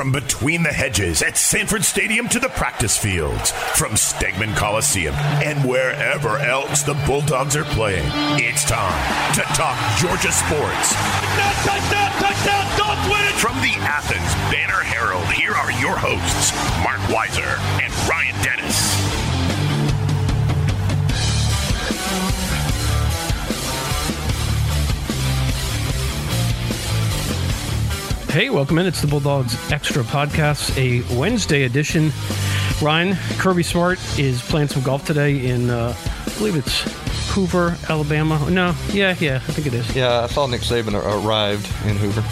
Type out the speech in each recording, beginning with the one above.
From between the hedges at Sanford Stadium to the practice fields, from Stegeman Coliseum and wherever else the Bulldogs are playing, it's time to talk Georgia sports. Touchdown, touchdown, touchdown, Dogs win it! From the Athens Banner Herald, here are your hosts, Marc Weiszer and Ryan Dennis. Hey, welcome in. It's the Bulldogs Extra Podcast, a Wednesday edition. Ryan Kirby Smart is playing some golf today in, uh, I believe it's Hoover, Alabama. No, yeah, yeah, I think it is. Yeah, I saw Nick Saban arrived in Hoover.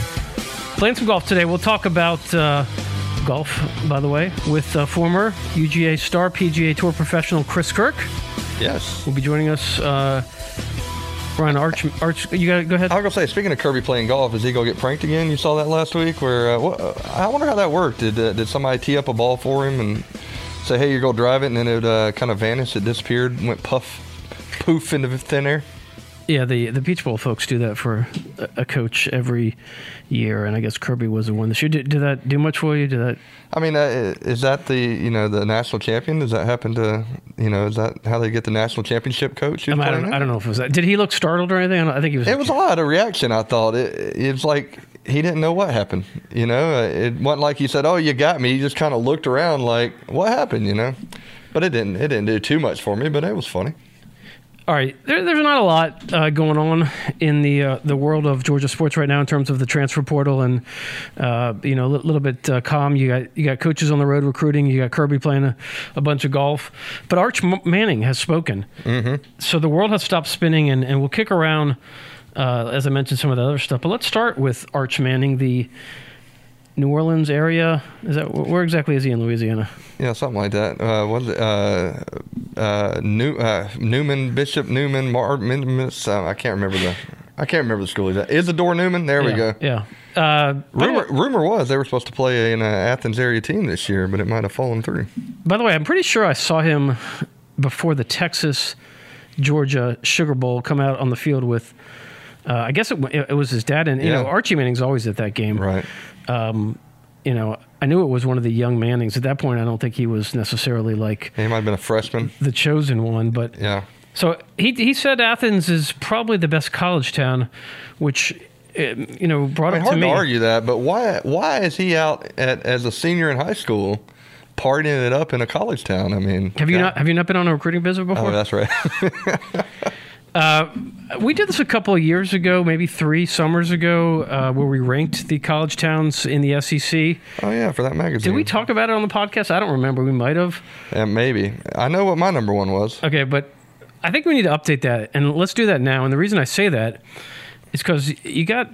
Playing some golf today. We'll talk about uh, golf, by the way, with uh, former UGA star PGA Tour professional Chris Kirk. Yes. Will be joining us. Ryan Arch, Arch, you got go ahead. I was gonna say, speaking of Kirby playing golf, is he gonna get pranked again? You saw that last week, where uh, what, uh, I wonder how that worked. Did uh, did somebody tee up a ball for him and say, "Hey, you're gonna drive it," and then it uh, kind of vanished, it disappeared, went puff, poof into thin air? Yeah, the the Peach Bowl folks do that for a, coach every year, and I guess Kirby was the one this year. Did, did that do much for you? Did that? I mean, uh, is that the you know the national champion? Does that happen to you know? Is that how they get the national championship coach? I, mean, I, don't, I don't know if it was that. Did he look startled or anything? I, think he was. It was a lot of reaction. I thought it, it was like he didn't know what happened. You know, Uh, it wasn't like he said, "Oh, you got me." He just kind of looked around like, "What happened?" You know. But it didn't. It didn't do too much for me. But it was funny. All right, there, there's not a lot uh, going on in the uh, the world of Georgia sports right now in terms of the transfer portal, and uh, you know a li- little bit uh, calm. You got you got coaches on the road recruiting. You got Kirby playing a, a bunch of golf, but Arch M- Manning has spoken. Mm-hmm. So the world has stopped spinning, and, and we'll kick around uh, as I mentioned some of the other stuff. But let's start with Arch Manning, the New Orleans area. Is that where exactly is he in Louisiana? Yeah, something like that. Uh, what? Uh, uh, New, uh, Newman, Bishop Newman, Martin, uh, I can't remember the. I can't remember the school he's at. Isidore Newman. There we go. Yeah. Uh, the way- Rumor, rumor was they were supposed to play in an uh, Athens area team this year, but it might have fallen through. By the way, I'm pretty sure I saw him before the Texas Georgia Sugar Bowl come out on the field with. Uh, I guess it, it was his dad, and you Yeah. know Archie Manning's always at that game. Right. You know, I knew it was one of the young Mannings. At that point, I don't think he was necessarily like He might have been a freshman. the chosen one, but Yeah. so he he said Athens is probably the best college town, which uh, you know brought I mean, to hard me. to argue that, but why why is he out at, as a senior in high school, partying it up in a college town? I mean, Have you God. not have you not been on a recruiting visit before? Oh, that's right. We did this a couple of years ago, maybe three summers ago, uh, where we ranked the college towns in the SEC. oh yeah, for that magazine. Did we talk about it on the podcast? I don't remember. We might have. Yeah, maybe. I know what my number one was. Okay, but I think we need to update that, and let's do that now. And the reason I say that is because you got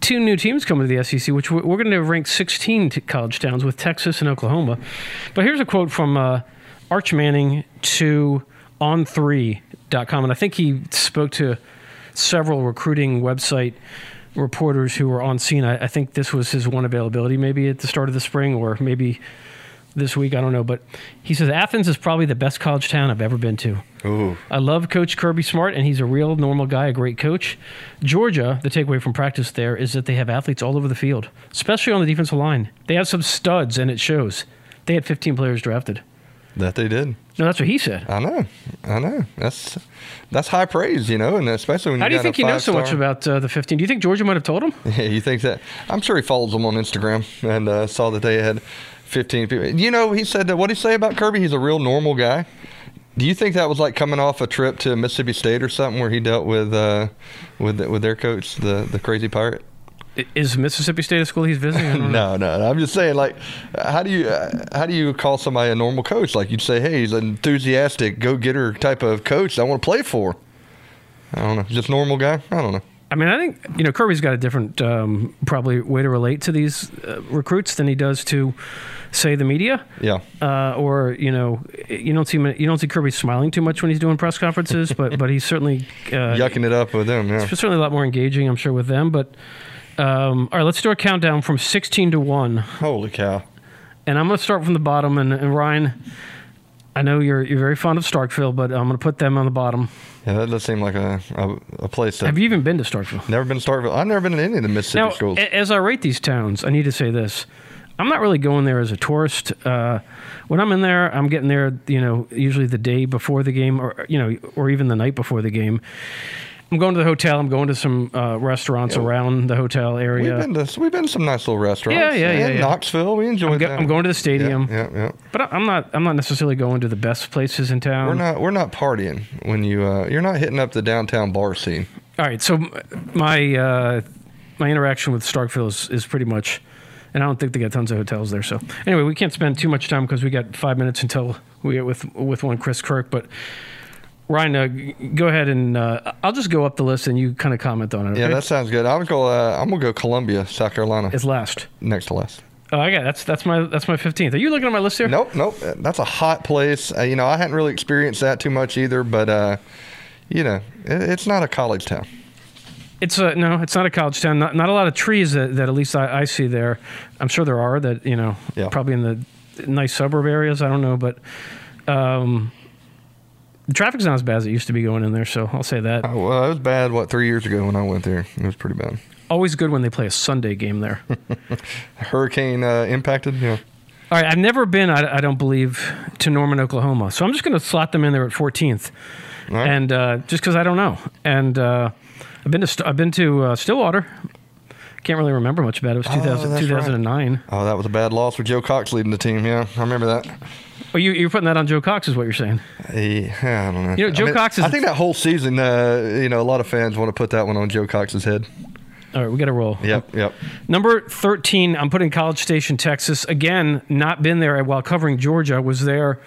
two new teams coming to the SEC, which we're going to rank 16 t- college towns with Texas and Oklahoma. But here's a quote from uh, Arch Manning to on3.com, and I think he spoke to several recruiting website reporters who were on scene. I, I think this was his one availability, maybe at the start of the spring, or maybe this week. I don't know, but he says Athens is probably the best college town I've ever been to. Ooh. I love Coach Kirby Smart, and he's a real normal guy, a great coach. Georgia, the takeaway from practice there is that they have athletes all over the field, especially on the defensive line. They have some studs, and it shows. They had 15 players drafted. That they did. No, that's what he said. I know. I know. That's that's high praise, you know, and especially when How you do you think he knows so much about uh, the 15? Do you think Georgia might have told him? Yeah, you think that? I'm sure he follows them on Instagram and uh, saw that they had 15 people. You know, he said that. What did he say about Kirby? He's a real normal guy. Do you think that was like coming off a trip to Mississippi State or something where he dealt with uh, with with their coach, the the crazy pirate? Is Mississippi State a school he's visiting? No, no. I'm just saying, like, how do you uh, how do you call somebody a normal coach? Like you'd say, hey, he's an enthusiastic, go getter type of coach. I want to play for. I don't know, just normal guy. I don't know. I mean, I think you know Kirby's got a different um, probably way to relate to these uh, recruits than he does to, say, the media. Yeah, Uh, or you know, you don't see you don't see Kirby smiling too much when he's doing press conferences, but but he's certainly uh, yucking it up with them. Yeah. it's certainly a lot more engaging, I'm sure, with them. But um, all right, let's do a countdown from 16 to one, Holy cow. and I'm going to start from the bottom. And, and Ryan, I know you're you're very fond of Starkville, but I'm going to put them on the bottom. Yeah, that does seem like a, a, a place that Have you even been to Starkville? never been to Starkville. I've never been to any of the Mississippi Now, schools. a- as I rate these towns, I need to say this. I'm not really going there as a tourist. Uh, when I'm in there, I'm getting there, you know, usually the day before the game, or you know, or even the night before the game. I'm going to the hotel. I'm going to some uh, restaurants around the hotel area. We've been to we've been to some nice little restaurants. Yeah, yeah, yeah, In yeah. Knoxville, we enjoyed I'm, go- that. I'm going to the stadium, Yeah, yeah, yeah. but I'm not. I'm not necessarily going to the best places in town. We're not we're not partying when you uh, you're not hitting up the downtown bar scene. All right, so my uh, my interaction with Starkville is, is pretty much, and I don't think they got tons of hotels there. So anyway, we can't spend too much time because we got five minutes until we get with with one Chris Kirk. But Ryan, uh, go ahead and uh, I'll just go up the list and you kind of comment on it. Yeah, that sounds good. I would go. Uh, I'm gonna go Columbia, South Carolina, it's last. next to last. Oh, I got that's that's my that's my fifteenth. Are you looking at my list here? Nope, nope. That's a hot place. Uh, you know, I hadn't really experienced that too much either, but uh, you know, it, it's not a college town. It's a no. It's not a college town. Not, not a lot of trees that, that at least I, I see there. I'm sure there are that you know Yeah. probably in the nice suburb areas. I don't know, but um, the traffic's not as bad as it used to be going in there. So I'll say that. Oh, well, it was bad. What three years ago when I went there, it was pretty bad. Always good when they play a Sunday game there. Hurricane uh, impacted. Yeah. All right, I've never been. I, I don't believe to Norman, Oklahoma. So I'm just going to slot them in there at 14th, right. and uh, just because I don't know. And uh, I've been to I've been to uh, Stillwater. Can't really remember much about it. It was 2000, Oh, right. 2009. Oh, that was a bad loss with Joe Cox leading the team. Yeah, I remember that. Oh, you, you're putting that on Joe Cox, is what you're saying? He, I don't know. You know, Joe I mean, Cox is- I think that whole season, uh, you know, a lot of fans want to put that one on Joe Cox's head. All right, we got to roll. Yep, yep. Number 13, I'm putting College Station, Texas. Again, not been there while covering Georgia. Was there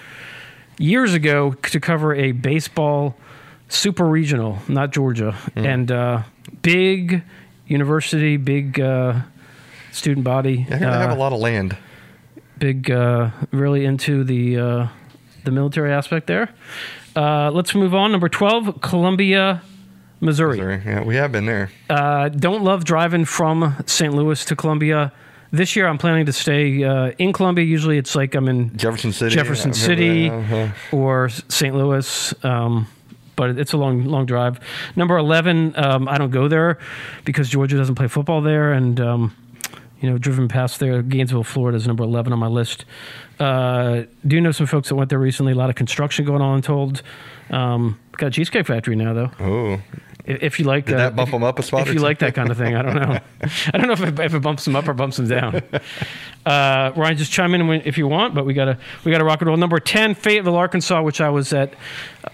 years ago to cover a baseball super regional, not Georgia. And uh, big university, big uh, student body. I hear they have uh, a lot of land. big, uh, really into the uh, the military aspect there. Uh, let's move on. Number 12, Columbia, Missouri. Missouri. Yeah, we have been there. Uh, don't love driving from St. Louis to Columbia. This year, I'm planning to stay uh, in Columbia. Usually, it's like I'm in Jefferson City. Jefferson City. Uh-huh. or St. Louis. Um, but it's a long, long drive. Number 11, um, I don't go there because Georgia doesn't play football there. And, um, you know, driven past there, Gainesville, Florida is number 11 on my list. Uh, do know some folks that went there recently. A lot of construction going on, I'm told. Um, got a Cheesecake Factory now, though. Oh, If, you like Did that bump if, 'em up a spot If you two? like that kind of thing, I don't know. I don't know if it, if it bumps them up or bumps them down. Uh, Ryan, just chime in if you want, but we gotta we gotta rock and roll. Number ten, Fayetteville, Arkansas, which I was at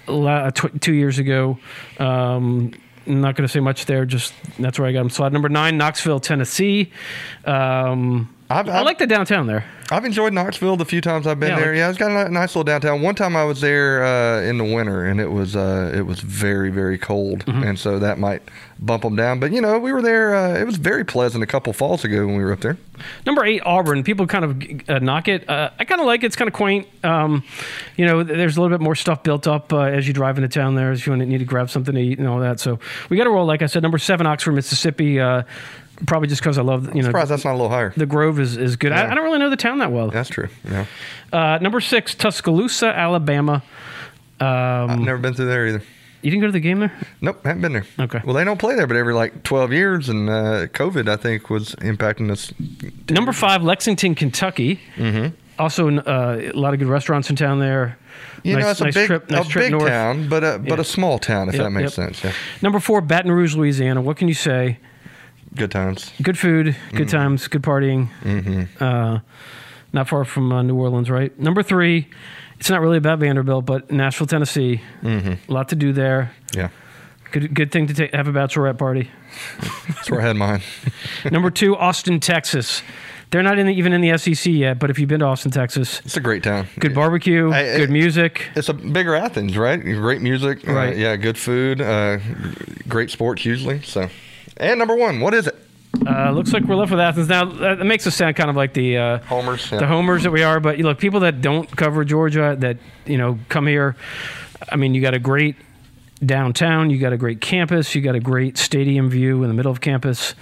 uh, tw- two years ago. Um, I'm not going to say much there. Just that's where I got them slot. Number nine, Knoxville, Tennessee. Um, I've- I I've- like the downtown there. I've enjoyed Knoxville the few times I've been Yeah, there. like- yeah, it's got a nice little downtown. One time I was there uh, in the winter, and it was uh, it was very very cold, Mm-hmm. and so that might bump them down. But you know, we were there. Uh, it was very pleasant a couple falls ago when we were up there. Number eight, Auburn. People kind of uh, knock it. Uh, I kind of like it. It's kind of quaint. Um, you know, there's a little bit more stuff built up uh, as you drive into town there, as you need to grab something to eat and all that. So we got to roll. Like I said, number seven, Oxford, Mississippi. Probably just because I love you know Surprised that's not a little higher. the Grove is is good. I, Yeah. I don't really know the town that well. That's true. Yeah, Uh, number six, Tuscaloosa, Alabama. Um, I've never been through there either. you didn't go to the game there? Nope, haven't been there. Okay. Well, they don't play there, but every like 12 years, and uh, COVID, I think, was impacting us. Number five, Lexington, Kentucky. Mm-hmm. Also, uh, a lot of good restaurants in town there. You nice, know, it's a nice big, trip, nice a trip big north. town, but a, but Yeah. a small town, if Yep, that makes yep. sense. Yeah. Number four, Baton Rouge, Louisiana. What can you say? Good times. Good food, good Mm-hmm. times, good partying. Uh, not far from uh, New Orleans, right? Number three, it's not really about Vanderbilt, but Nashville, Tennessee. Mm-hmm. A lot to do there. Yeah. Good, good thing to ta- have a bachelorette party. That's where I had mine. Number two, Austin, Texas. They're not in the, even in the SEC yet, but if you've been to Austin, Texas, It's a great town. good barbecue, Hey, good music. It's a bigger Athens, right? Great music, uh, Right. yeah, good food, uh, great sports usually. So, and number one, what is it? Uh, looks like we're left with Athens now. That makes us sound kind of like the uh, Homers. Yeah. the homers that we are. But you look, people that don't cover Georgia, that you know come here. I mean, you got a great downtown, you got a great campus, you got a great stadium view in the middle of campus.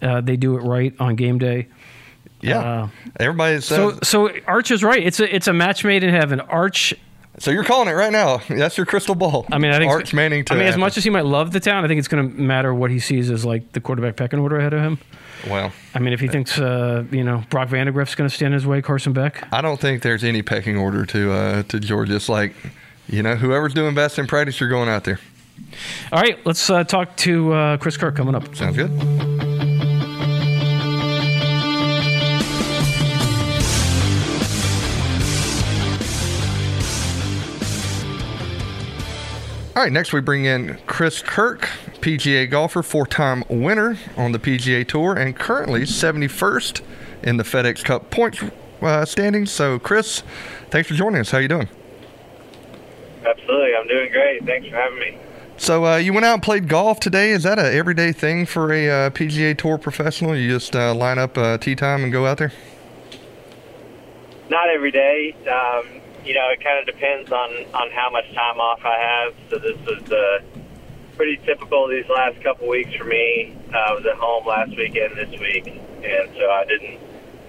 Uh, they do it right on game day. yeah. uh, Everybody says So, so Arch is right. It's a it's a match made in heaven. Arch So you're calling it right now. That's your crystal ball. I mean, I think Arch Manning. To I mean, as much as he might love the town, I think it's going to matter what he sees as like the quarterback pecking order ahead of him. well, I mean, if he thinks uh, you know Brock Vandagriff's going to stand in his way, Carson Beck. I don't think there's any pecking order to uh, to Georgia. It's like, you know, whoever's doing best in practice, you're going out there. All right, let's uh, talk to uh, Chris Kirk coming up. Sounds good. All right, next we bring in Chris Kirk, PGA golfer, four time winner on the PGA Tour, and currently 71st in the FedEx Cup points uh, standings. So, Chris, thanks for joining us. How you doing? Absolutely, I'm doing great. Thanks for having me. So uh, you went out and played golf today. Is that a everyday thing for a uh, PGA Tour professional? You just uh, line up uh, tee time and go out there. Not every day. Um, you know, it kind of depends on on how much time off I have. So this was uh, pretty typical these last couple weeks for me. Uh, I was at home last weekend, this week, and so I didn't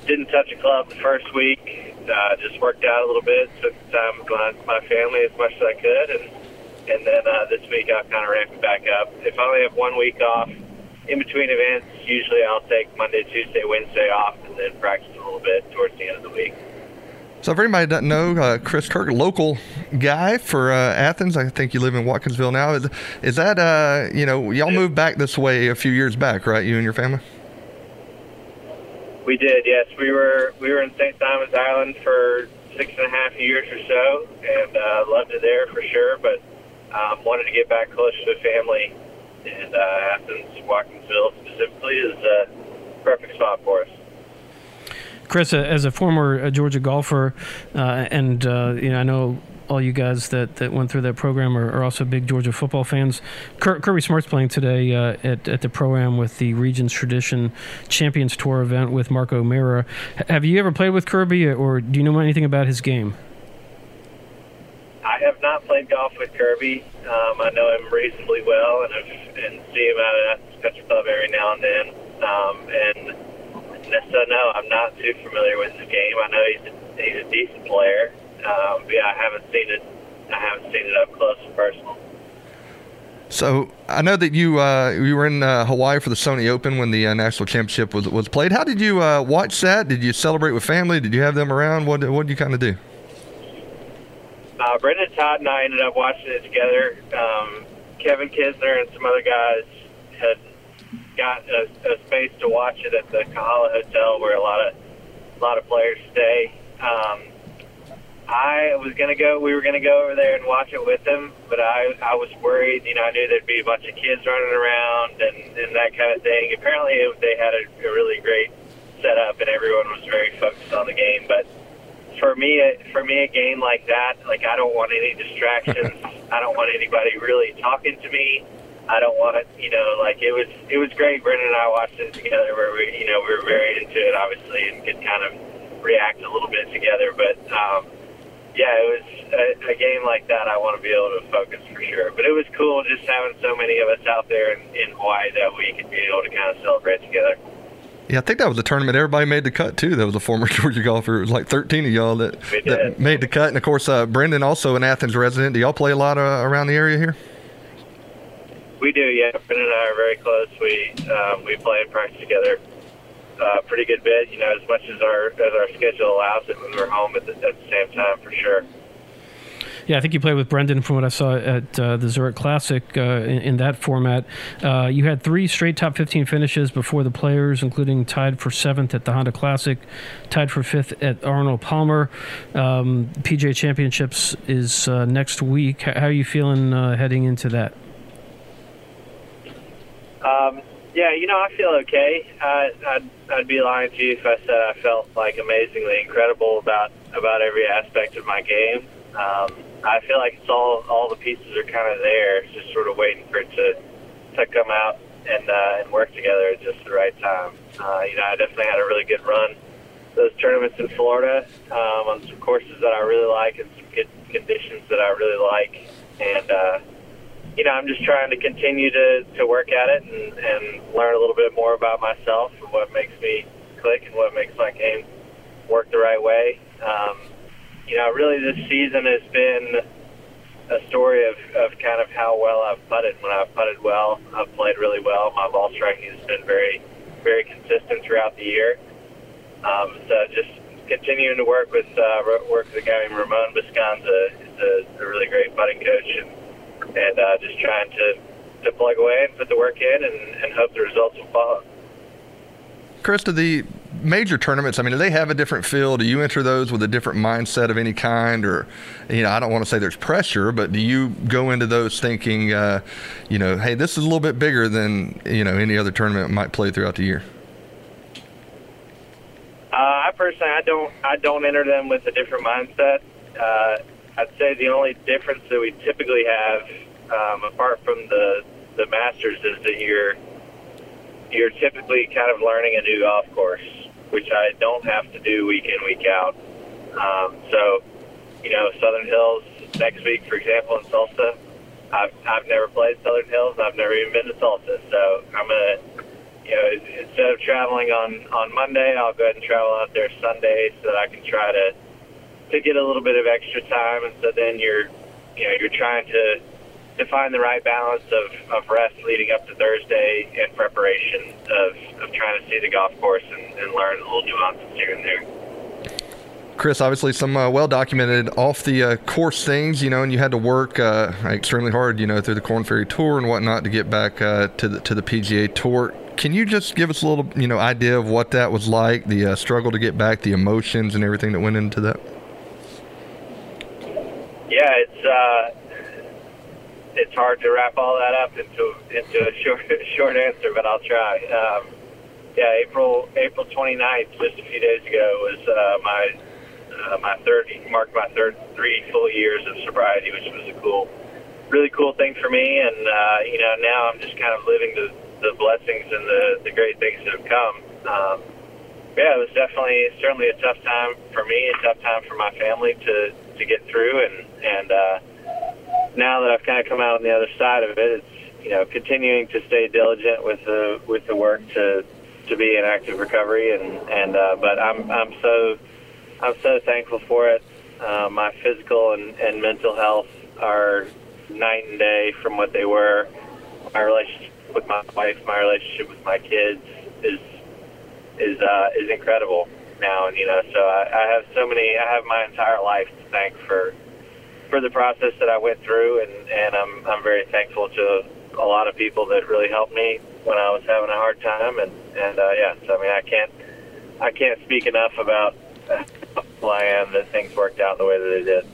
didn't touch a club the first week. Uh, just worked out a little bit, took time with my, family as much as I could, and and then uh, this week I'll kind of ramp it back up. If I only have one week off in between events, usually I'll take Monday, Tuesday, Wednesday off, and then practice a little bit towards the end of the week. So if everybody doesn't know, uh, Chris Kirk, local guy for uh, Athens. I think you live in Watkinsville now. Is, is that uh, you know y'all moved back this way a few years back, right? You and your family. We did, yes. We were we were in St. Simon's Island for six and a half years or so, and uh, loved it there for sure. But um, wanted to get back closer to the family, and uh, Athens, Watkinsville specifically is a perfect spot for us. Chris, uh, as a former uh, Georgia golfer, uh, and uh, you know, I know all you guys that, that went through that program are, are also big Georgia football fans. Kir- Kirby Smart's playing today uh, at, at the pro am with the Regions Tradition Champions Tour event with Marco Mira. H- have you ever played with Kirby, or do you know anything about his game? I have not played golf with Kirby. Um, I know him reasonably well, and I've, and see him out at Country Club every now and then. Um, and so no, I'm not too familiar with his game. I know he's a, he's a decent player. Um, but yeah, I haven't seen it. I haven't seen it up close and personal. So I know that you uh, you were in uh, Hawaii for the Sony Open when the uh, national championship was was played. How did you uh, watch that? Did you celebrate with family? Did you have them around? What what did you kind of do? Uh, Brendon Todd and I ended up watching it together. Um, Kevin Kisner and some other guys had got a, a space to watch it at the Kahala Hotel, where a lot of a lot of players stay. Um, I was gonna go. We were gonna go over there and watch it with them, but I I was worried. You know, I knew there'd be a bunch of kids running around and and that kind of thing. Apparently, it, they had a, a really great setup, and everyone was very focused on the game. But for me, for me, a game like that, like I don't want any distractions. I don't want anybody really talking to me. I don't want it, you know, like it was. It was great. Brendon and I watched it together, where we, you know, we were very into it, obviously, and could kind of react a little bit together. But um, yeah, it was a, a game like that. I want to be able to focus for sure. But it was cool just having so many of us out there in, in Hawaii that we could be able to kind of celebrate together. Yeah, I think that was the tournament everybody made the cut too. That was a former Georgia golfer. It was like 13 of y'all that, that made the cut. And of course, uh, Brendon also an Athens resident. Do y'all play a lot uh, around the area here? We do, yeah. Brendon and I are very close. We um, we play and practice together uh, pretty good bit. You know, as much as our as our schedule allows it when we're home at the, at the same time, for sure. Yeah, I think you played with Brendon from what I saw at uh, the Zurich Classic uh, in, in that format. Uh, you had three straight top 15 finishes before the players, including tied for seventh at the Honda Classic, tied for fifth at Arnold Palmer. Um, PGA Championships is uh, next week. How are you feeling uh, heading into that? Um, yeah, you know, I feel okay. Uh, I'd, I'd be lying to you if I said I felt like amazingly incredible about about every aspect of my game. Um, I feel like it's all all the pieces are kind of there, just sort of waiting for it to to come out and uh, and work together at just the right time. Uh, you know, I definitely had a really good run those tournaments in Florida um, on some courses that I really like and some good conditions that I really like, and. Uh, you know, I'm just trying to continue to, to work at it and, and learn a little bit more about myself and what makes me click and what makes my game work the right way. Um, you know, really this season has been a story of, of kind of how well I've putted. When I've putted well, I've played really well. My ball striking has been very, very consistent throughout the year. Um, so just continuing to work with uh, work with a guy named Ramon Bescansa, who's a, a really great putting coach, and, and uh, just trying to, to plug away and put the work in and, and hope the results will follow. Chris, the major tournaments, I mean, do they have a different feel? Do you enter those with a different mindset of any kind? Or, you know, I don't want to say there's pressure, but do you go into those thinking, uh, you know, hey, this is a little bit bigger than, you know, any other tournament might play throughout the year? Uh, I personally, I don't, I don't enter them with a different mindset. Uh, I'd say the only difference that we typically have, um, apart from the the Masters, is that you're you're typically kind of learning a new golf course which I don't have to do week in, week out. Um, so, you know, Southern Hills next week, for example, in Tulsa, I've, I've never played Southern Hills. I've never even been to Tulsa. So I'm to, you know, instead of traveling on, on Monday, I'll go ahead and travel out there Sunday so that I can try to, to get a little bit of extra time. And so then you're, you know, you're trying to, to find the right balance of, of rest leading up to Thursday and preparation of, of trying to see the golf course and, and learn a little nuances here and there. Chris, obviously some uh, well documented off the uh, course things, you know, and you had to work uh, extremely hard, you know, through the Korn Ferry Tour and whatnot to get back uh, to the to the PGA Tour. Can you just give us a little, you know, idea of what that was like, the uh, struggle to get back, the emotions and everything that went into that? Yeah, it's uh, it's hard to wrap all that up into into a short short answer, but I'll try. Um, yeah, April April 29th, just a few days ago, was uh, my uh, my third marked my third three full years of sobriety, which was a cool, really cool thing for me. And uh, you know, now I'm just kind of living the the blessings and the the great things that have come. Um, yeah, it was definitely certainly a tough time for me, a tough time for my family to to get through, and and uh, now that I've kind of come out on the other side of it, it's you know continuing to stay diligent with the with the work to to be in active recovery, and and uh, but I'm I'm so I'm so thankful for it. Uh, my physical and, and mental health are night and day from what they were. My relationship with my wife, my relationship with my kids is is uh, is incredible now, and you know, so I, I have so many. I have my entire life to thank for for the process that I went through, and and I'm I'm very thankful to a lot of people that really helped me when I was having a hard time, and and uh, yeah, so I mean I can't I can't speak enough about who I am that things worked out the way that they did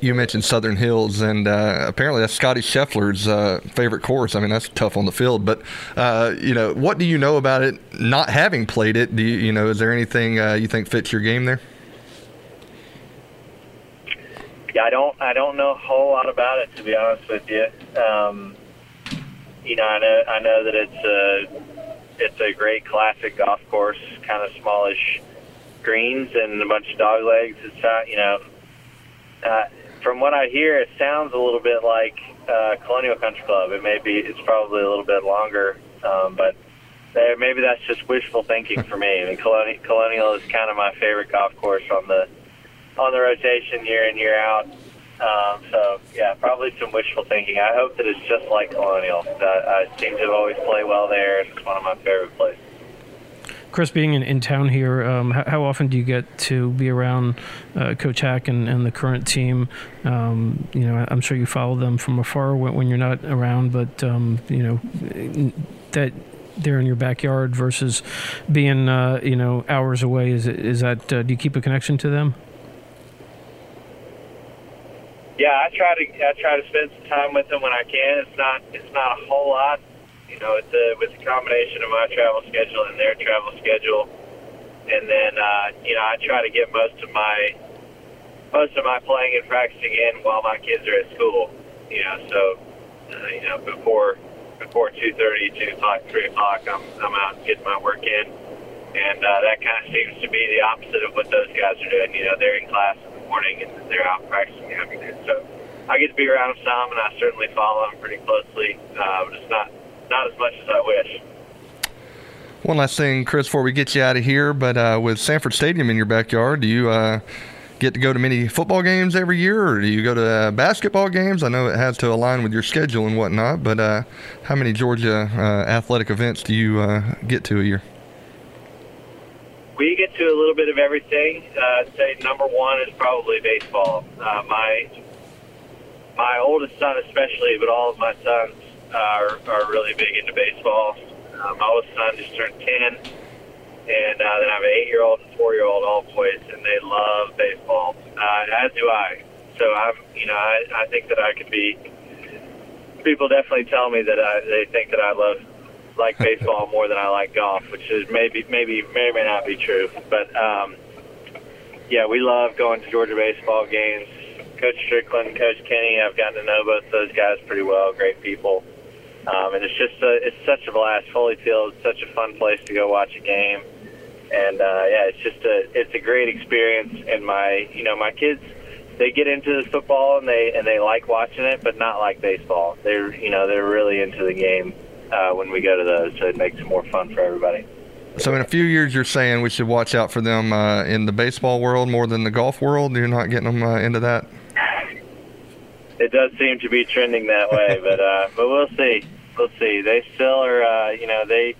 you mentioned Southern Hills, and uh, apparently that's Scottie Scheffler's uh, favorite course. I mean, that's tough on the field, but uh, you know, what do you know about it? Not having played it, do you, you know, is there anything uh, you think fits your game there? Yeah, I don't. I don't know a whole lot about it to be honest with you. Um, you know, I know. I know that it's a it's a great classic golf course, kind of smallish greens and a bunch of dog legs. It's not, you know, uh, from what I hear, it sounds a little bit like uh, Colonial Country Club. It may be. It's probably a little bit longer, um, but maybe that's just wishful thinking for me. I mean, Colonial is kind of my favorite golf course on the on the rotation year in year out. Um, so yeah, probably some wishful thinking. I hope that it's just like Colonial. I, I seem to always play well there, and it's one of my favorite places. Chris, being in, in town here, um, how, how, often do you get to be around uh, Coach Haack and, and, the current team? Um, you know, I'm sure you follow them from afar when, when you're not around, but um, you know that they're in your backyard versus being uh, you know hours away. Is is that uh, do you keep a connection to them? Yeah, I try to I try to spend some time with them when I can. It's not it's not a whole lot, you know. It's a with the combination of my travel schedule and their travel schedule, and then uh, you know I try to get most of my most of my playing and practicing in while my kids are at school. You know, so uh, you know before before two thirty, two o'clock, three o'clock, I'm I'm out getting my work in, and uh, that kind of seems to be the opposite of what those guys are doing. You know, they're in class morning, and they're out practicing afternoon. So I get to be around them some, and I certainly follow them pretty closely. Uh, just not not as much as I wish. One last thing, Chris, before we get you out of here, but uh, with Sanford Stadium in your backyard, do you uh, get to go to many football games every year, or do you go to uh, basketball games? I know it has to align with your schedule and whatnot, but uh, how many Georgia uh, athletic events do you uh, get to a year? We get to a little bit of everything. Uh, say number one is probably baseball. Uh, my my oldest son, especially, but all of my sons are are really big into baseball. Uh, my oldest son just turned ten, and uh, then I have an eight-year-old and four-year-old, all boys, and they love baseball, uh, as do I. So I'm, you know, I, I think that I could be. People definitely tell me that I, they think that I love like baseball more than I like golf, which is maybe maybe may or may not be true. But um, yeah, we love going to Georgia baseball games. Coach Stricklin, Coach Kenny, I've gotten to know both those guys pretty well. Great people, um, and it's just a, it's such a blast. Foley Field is such a fun place to go watch a game, and uh, yeah, it's just a it's a great experience. And my you know my kids they get into football and they and they like watching it, but not like baseball. They're you know they're really into the game uh, when we go to those, so it makes it more fun for everybody. So in a few years, you're saying we should watch out for them uh, in the baseball world more than the golf world. You're not getting them uh, into that. It does seem to be trending that way, but uh, but we'll see. We'll see. They still are. Uh, you know, they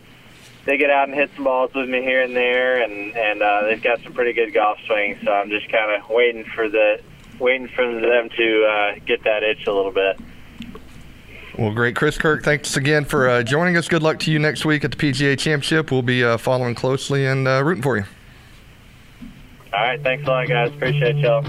they get out and hit some balls with me here and there, and and uh, they've got some pretty good golf swings. So I'm just kind of waiting for the waiting for them to uh, get that itch a little bit. Well, great. Chris Kirk, thanks again for uh, joining us. Good luck to you next week at the PGA Championship. We'll be uh, following closely and uh, rooting for you. All right. Thanks a lot, guys. Appreciate y'all.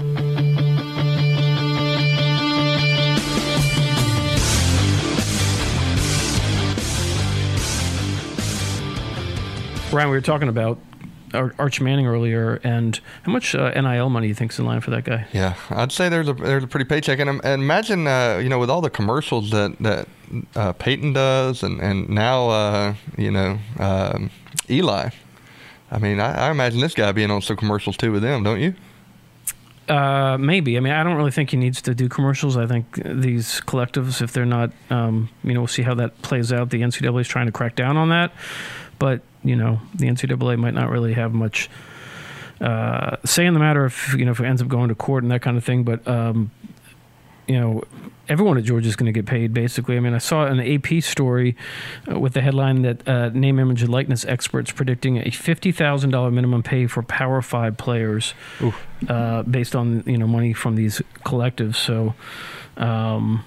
Ryan, we were talking about Ar- Arch Manning earlier, and how much uh, NIL money do you think's in line for that guy? Yeah, I'd say there's a there's a pretty paycheck, and, um, and imagine uh, you know with all the commercials that that uh, Peyton does, and and now uh, you know um, Eli. I mean, I, I imagine this guy being on some commercials too with them, don't you? Uh, maybe. I mean, I don't really think he needs to do commercials. I think these collectives, if they're not, um, you know, we'll see how that plays out. The NCAA is trying to crack down on that, but you know, the NCAA might not really have much uh, say in the matter if you know if it ends up going to court and that kind of thing. But um, you know, everyone at Georgia is going to get paid. Basically, I mean, I saw an AP story uh, with the headline that uh, name, image, and likeness experts predicting a fifty thousand dollar minimum pay for Power Five players, uh, based on you know money from these collectives. So. Um,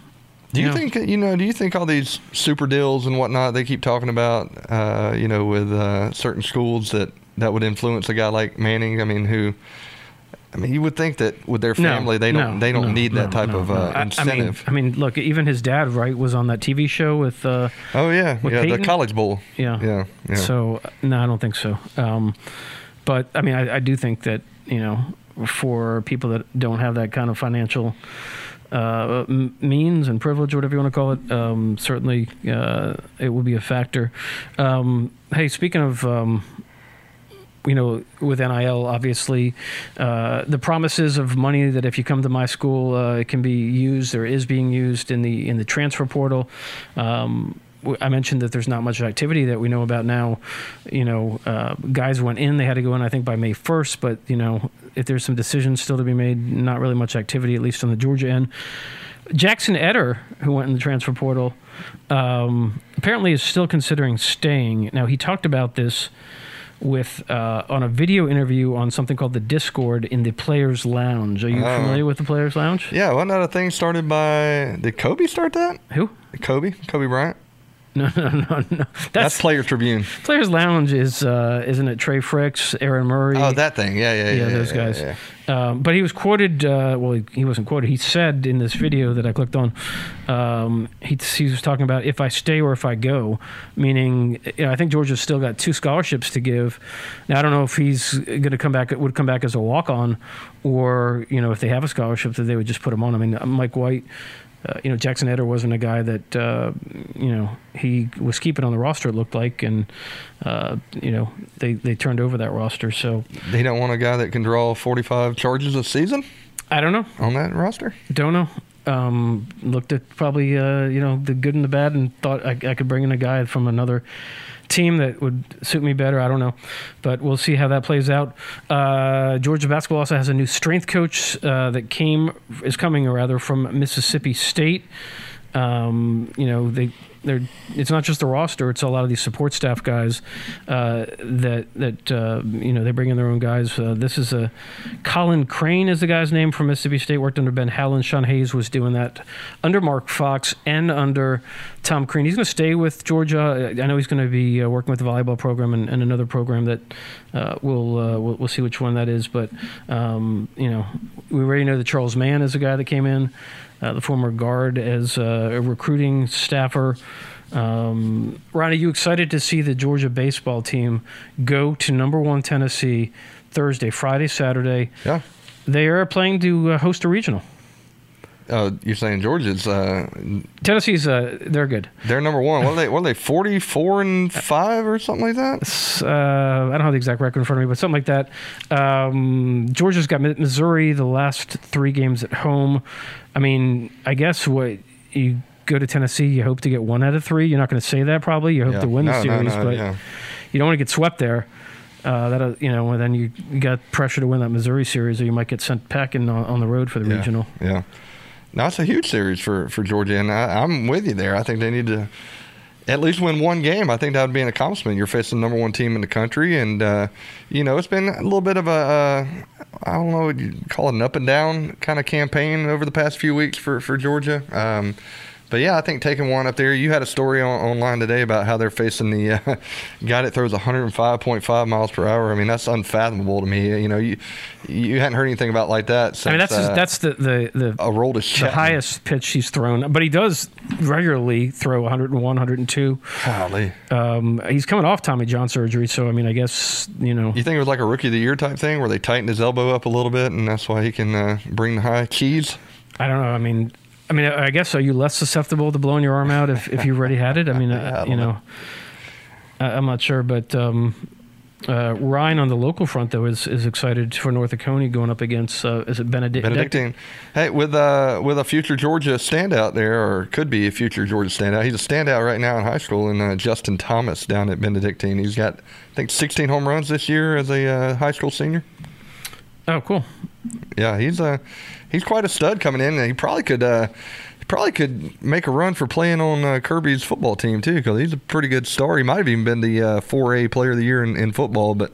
Do you Yeah. think you know? Do you think all these super deals and whatnot they keep talking about, uh, you know, with uh, certain schools that that would influence a guy like Manning? I mean, who? I mean, you would think that with their No, family, they don't no, they don't no, need that type no, of no. uh, I- incentive. I mean, I mean, look, even his dad, right, was on that TV show with. Uh, oh yeah, yeah, Peyton? the College Bowl. Yeah. yeah, yeah. So no, I don't think so. Um, but I mean, I, I do think that you know, for people that don't have that kind of financial uh, means and privilege, whatever you want to call it, um, certainly uh, it will be a factor. Um, hey, speaking of. Um, you know, with NIL, obviously, uh, the promises of money that if you come to my school, uh, it can be used or is being used in the in the transfer portal. Um, I mentioned that there's not much activity that we know about now. You know, uh, guys went in; they had to go in, I think, by May 1st. But you know, if there's some decisions still to be made, not really much activity, at least on the Georgia end. Jaxon Etter, who went in the transfer portal, um, apparently is still considering staying. Now he talked about this with uh, on a video interview on something called the Discord in the Players Lounge. Are you Oh. familiar with the Players Lounge? yeah, wasn't that a thing started by? Did Kobe start that? Who? Kobe, Kobe Bryant. No, no, no, no. That's, That's, Players Tribune. Players Lounge. Is uh, isn't it Trey Fricks, Aaron Murray? Oh, that thing. Yeah, yeah, yeah. yeah, those yeah, guys. yeah. Um, but he was quoted. Uh, well, he, he wasn't quoted. He said in this video that I clicked on, um, he, he was talking about if I stay or if I go, meaning you know, I think Georgia's still got two scholarships to give. Now I don't know if he's going to come back. Would come back as a walk on, or you know if they have a scholarship that they would just put him on. I mean, Mike White. Uh, you know, Jaxon Etter wasn't a guy that uh, you know he was keeping on the roster. It looked like, and uh, you know they they turned over that roster. So They don't want a guy that can draw 45 charges a season I don't know. on that roster. Don't know. Um, looked at probably uh, you know the good and the bad, and thought I, I could bring in a guy from another team that would suit me better. I don't know, but we'll see how that plays out. Uh, Georgia basketball also has a new strength coach uh, that came is coming, rather, from Mississippi State. Um, you know, they they're it's not just the roster; it's a lot of these support staff guys uh, that that uh, you know they bring in their own guys. Uh, this is a Colin Crane is the guy's name from Mississippi State. Worked under Ben Howland. Sean Hayes was doing that under Mark Fox and under Tom Crean. He's going to stay with Georgia. I know he's going to be uh, working with the volleyball program and, and another program that uh, we'll, uh, we'll we'll see which one that is. But um, you know, we already know that Charles Mann is the guy that came in the former guard, as uh, a recruiting staffer. Um, Ronnie, you excited to see the Georgia baseball team go to number one Tennessee Thursday, Friday, Saturday? Yeah. They are playing to uh, host a regional. Uh, you're saying Georgia's uh, Tennessee's uh, they're good. they're number one. What are they? What are they? Forty four and five or something like that. Uh, I don't have the exact record in front of me, but something like that. Um, Georgia's got Missouri the last three games at home. I mean, I guess what you go to Tennessee, you hope to get one out of three. You're not going to say that probably. You hope Yeah. to win the No, no, series, no, but yeah. you don't want to get swept there. Uh, that uh, you know, and then you, you got pressure to win that Missouri series, or you might get sent packing on, on the road for the Yeah, regional. Yeah. It's a huge series for, for Georgia, and I, I'm with you there. I think they need to at least win one game. I think that would be an accomplishment. You're facing the number one team in the country, and uh, you know it's been a little bit of a uh, I don't know what you call it an up and down kind of campaign over the past few weeks for for Georgia. Um, but yeah, I think taking one up there. You had a story on, online today about how they're facing the uh, guy that throws 105.5 miles per hour. I mean, that's unfathomable to me. You know, you you hadn't heard anything about like that. Since, I mean, that's uh, that's the the the, a roll to the highest pitch he's thrown, but he does regularly throw 101, 102. Golly. Um, he's coming off Tommy John surgery, so I mean, I guess you know. You think it was like a rookie of the year type thing where they tightened his elbow up a little bit, and that's why he can uh, bring the high keys? I don't know. I mean, I mean, I guess are you less susceptible to blowing your arm out if, if you've already had it? I mean, Yeah, I uh, you know. know, I, I'm not sure, but um, uh, Ryan on the local front though is is excited for North Oconee going up against uh, is it Benedict? Benedictine. Hey, with uh, with a future Georgia standout there, or could be a future Georgia standout. He's a standout right now in high school, and uh, Justin Thomas down at Benedictine. He's got, I think, 16 home runs this year as a uh, high school senior. Oh, cool. Yeah, he's uh, he's quite a stud coming in, and he probably could. Uh, he probably could make a run for playing on uh, Kirby's football team too, because he's a pretty good star. He might have even been the uh, 4A Player of the Year in, in football, but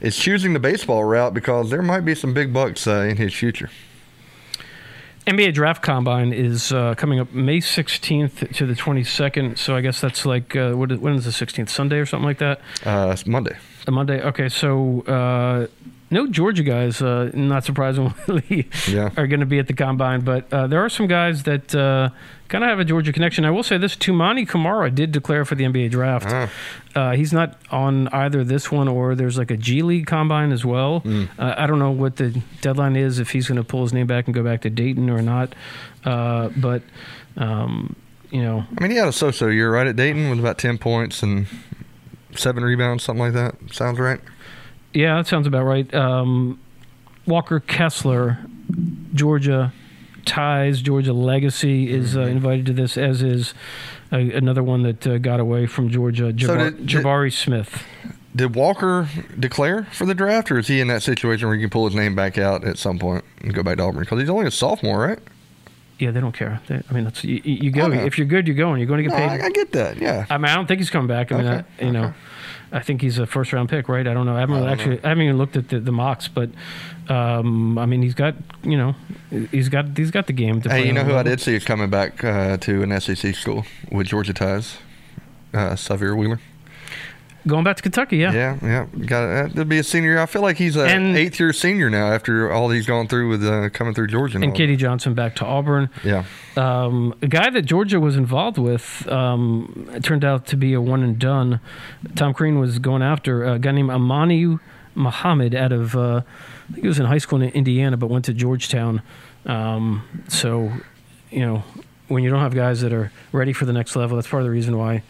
is choosing the baseball route because there might be some big bucks uh, in his future. NBA Draft Combine is uh, coming up May 16th to the 22nd. So I guess that's like uh, what is, when is the 16th? Sunday or something like that. Uh, it's Monday. A Monday. Okay, so uh, no Georgia guys, uh, not surprisingly, Yeah. are going to be at the combine. But uh, there are some guys that uh, kind of have a Georgia connection. I will say this: Toumani Camara did declare for the NBA draft. Ah. Uh, he's not on either this one or there's like a G League combine as well. Hmm. Uh, I don't know what the deadline is if he's going to pull his name back and go back to Dayton or not. Uh, but um, you know, I mean, he had a so-so year, right, at Dayton with about 10 points and seven rebounds, something like that. Sounds right. Yeah, that sounds about right. Um, Walker Kessler, Georgia ties, Georgia legacy is Mm-hmm. uh, invited to this, as is uh, another one that uh, got away from Georgia, So Javar- did- did- Jabari Smith. Did Walker declare for the draft, or is he in that situation where he can pull his name back out at some point and go back to Auburn? Because he's only a sophomore, right? Yeah, they don't care. They, I mean, that's you, you go. If you're good, you're going. You're going to get No, paid. I, I get that. Yeah. I mean, I don't think he's coming back. I mean, Okay, I, you know, I think he's a first round pick, right? I don't know. I haven't really don't actually. I haven't even looked at the, the mocks, but um, I mean, he's got you know, he's got he's got the game. To Hey, play you know who I did see is coming back uh, to an SEC school with Georgia ties? Uh, Sahvir Wheeler. Going back to Kentucky, yeah. Yeah, yeah. Got uh, that'd be a senior. I feel like he's a And- eighth year senior now after all he's gone through with uh, coming through Georgia. And all. KD Johnson back to Auburn. Yeah. Um, a guy that Georgia was involved with um, turned out to be a one and done. Tom Crean was going after a guy named Aminu Mohammed out of, uh, I think he was in high school in Indiana, but went to Georgetown. Um, so, you know, when you don't have guys that are ready for the next level, that's part of the reason why,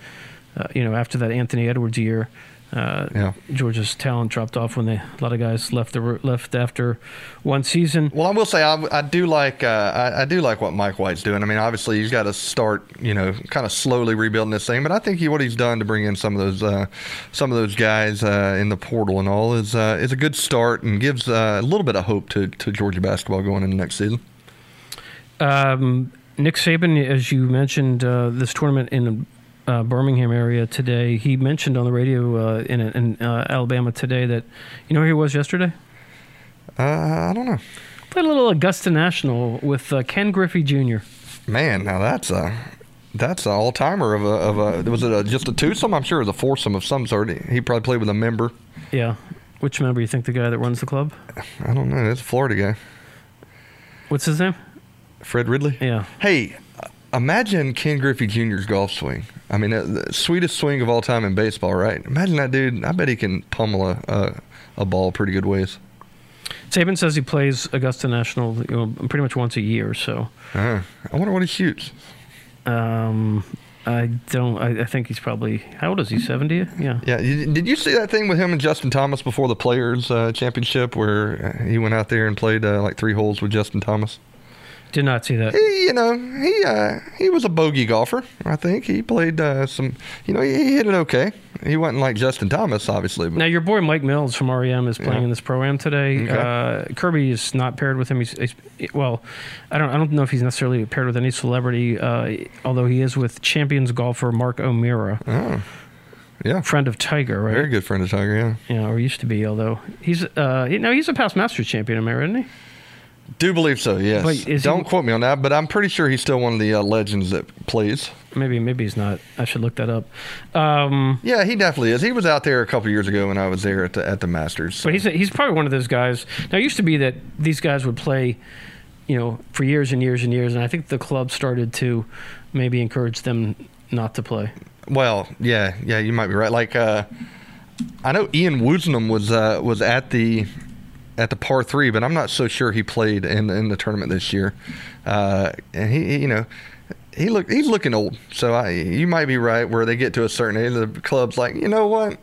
uh, you know, after that Anthony Edwards year, Uh, Yeah. Georgia's talent dropped off when they, a lot of guys left the, left after one season. Well, I will say I, I do like uh, I, I do like what Mike White's doing. I mean, obviously he's got to start, you know, kind of slowly rebuilding this thing. But I think he, what he's done to bring in some of those uh, some of those guys uh, in the portal and all is uh, is a good start and gives uh, a little bit of hope to, to Georgia basketball going into next season. Um, Nick Saban, as you mentioned, uh, this tournament in uh, Birmingham area today. He mentioned on the radio uh, in, in uh, Alabama today that you know where he was yesterday. Uh, I don't know, Played a little Augusta National with uh, Ken Griffey Jr. man. Now that's a that's an all timer of a of a was it a, just a twosome? I'm sure it was a foursome of some sort. He, he probably played with a member. Yeah. Which member you think the guy that runs the club? I don't know. It's a Florida guy, What's his name? Fred Ridley. Yeah. Hey, imagine Ken Griffey Jr.'s golf swing. I mean, uh, the sweetest swing of all time in baseball, right? Imagine that dude. I bet he can pummel a, a, a ball pretty good ways. Saban says he plays Augusta National you know, pretty much once a year. So Uh, I wonder what he shoots. um, I don't. I, I think he's probably how old is he? Seventy? Yeah. Yeah, did you see that thing with him and Justin Thomas before the Players uh, Championship where uh, he went out there and played uh, like three holes with Justin Thomas? Did not see that. He, you know, he uh, he was a bogey golfer. I think he played uh, some. You know, he, he hit it okay. He wasn't like Justin Thomas, obviously. But Now your boy Mike Mills from REM is playing Yeah. in this program today. Okay. Uh, Kirby is not paired with him. He's, he's well, I don't I don't know if he's necessarily paired with any celebrity. Uh, although he is with champions golfer Mark O'Meara, oh, yeah, friend of Tiger, right? very good friend of Tiger. Yeah. Yeah, or used to be. Although he's uh, you know, he's a past Masters champion, am I right, isn't he? Do believe so? Yes. Don't quote me on that, but I'm pretty sure he's still one of the uh, legends that plays. Maybe maybe he's not. I should look that up. Um, Yeah, he definitely is. He was out there a couple years ago when I was there at the at the Masters. But he's he's probably one of those guys. Now it used to be that these guys would play, you know, for years and years and years, and I think the club started to maybe encourage them not to play. well, yeah, yeah, you might be right. Like, uh, I know Ian Woosnam was uh, was at the at the par three, but I'm not so sure he played in in the tournament this year. Uh, and he, he, you know. He look he's looking old, so I you might be right. Where they get to a certain age, the club's like, you know what,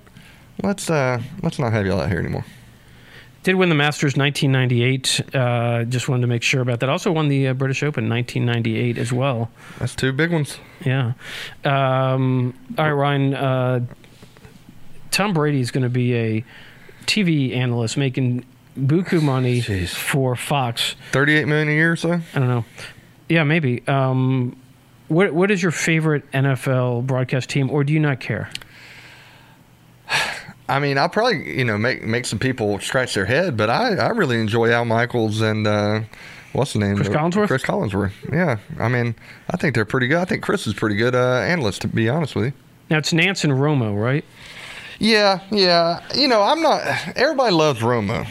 let's uh let's not have you out here anymore. Did win the Masters 1998. Uh, just wanted to make sure about that. Also won the uh, British Open 1998 as well. That's two big ones. Yeah. Um, all right, Ryan. Uh, Tom Brady is going to be a TV analyst making buku money Jeez. for Fox. Thirty-eight million a year or so. I don't know. Yeah, maybe. Um, what What is your favorite NFL broadcast team, or do you not care? I mean, I'll probably you know make make some people scratch their head, but I, I really enjoy Al Michaels and uh, what's the name? Chris Collinsworth? Chris Collinsworth. Yeah, I mean, I think they're pretty good. I think Chris is pretty good uh, analyst, to be honest with you. Now it's Nance and Romo, right? Yeah, yeah. You know, I'm not. Everybody loves Romo,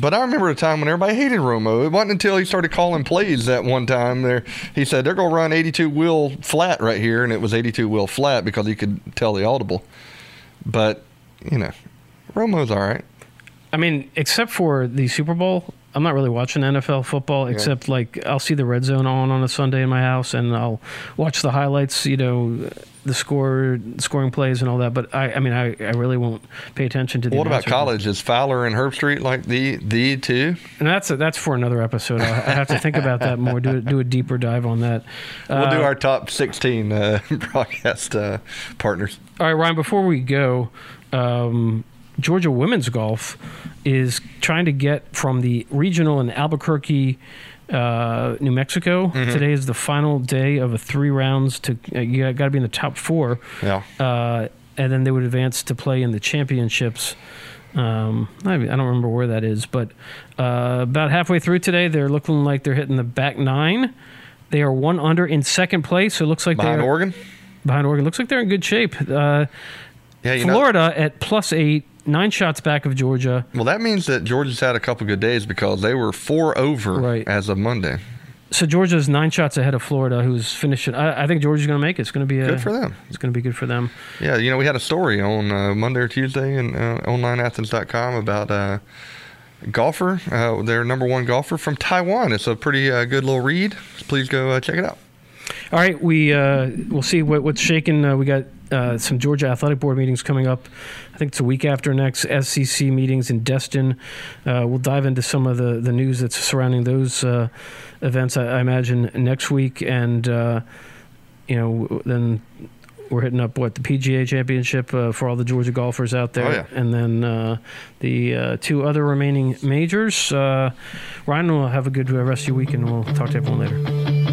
but I remember a time when everybody hated Romo. It wasn't until he started calling plays that one time there he said they're gonna run 82 wheel flat right here, and it was 82 wheel flat because he could tell the audible. But you know, Romo's all right. I mean, except for the Super Bowl, I'm not really watching NFL football. Except like I'll see the red zone on on a Sunday in my house, and I'll watch the highlights. You know, the score, scoring plays, and all that. But I, I mean, I, I really won't pay attention to the. What about college? Is Fowler and Herbstreit like the the two? And that's that's for another episode. I, I have to think about that more. Do do a deeper dive on that. We'll do Uh, our top 16 uh, broadcast uh, partners. All right, Ryan. Before we go, um, Georgia women's golf is trying to get from the regional in Albuquerque, uh, New Mexico. Today is the final day of a three rounds. To uh, you got to be in the top four, Yeah. uh, and then they would advance to play in the championships. Um, I, I don't remember where that is, but uh, about halfway through today, they're looking like they're hitting the back nine. They are one under in second place, so it looks like Behind they're Oregon? behind Oregon. Looks like they're in good shape. Yeah, you know. Florida at plus eight, nine shots back of Georgia. Well, that means that Georgia's had a couple good days because they were four over Right. as of Monday. So Georgia's nine shots ahead of Florida, who's finishing. I, I think Georgia's going to make it. It's going to be a, Good for them. It's going to be good for them. Yeah, you know, we had a story on uh, Monday or Tuesday in uh, onlineathens.com about uh, golfer, uh, their number one golfer from Taiwan. It's a pretty uh, good little read. Please go uh, check it out. All right, we uh, we'll see what, what's shaking. Uh, we got uh, some Georgia Athletic Board meetings coming up. I think it's a week after next. SEC meetings in Destin. Uh, we'll dive into some of the, the news that's surrounding those uh, events. I, I, imagine next week, and uh, you know, then we're hitting up what the PGA Championship uh, for all the Georgia golfers out there, oh, yeah. and then uh, the uh, two other remaining majors. Uh, Ryan will have a good rest of your week, and we'll talk to everyone later.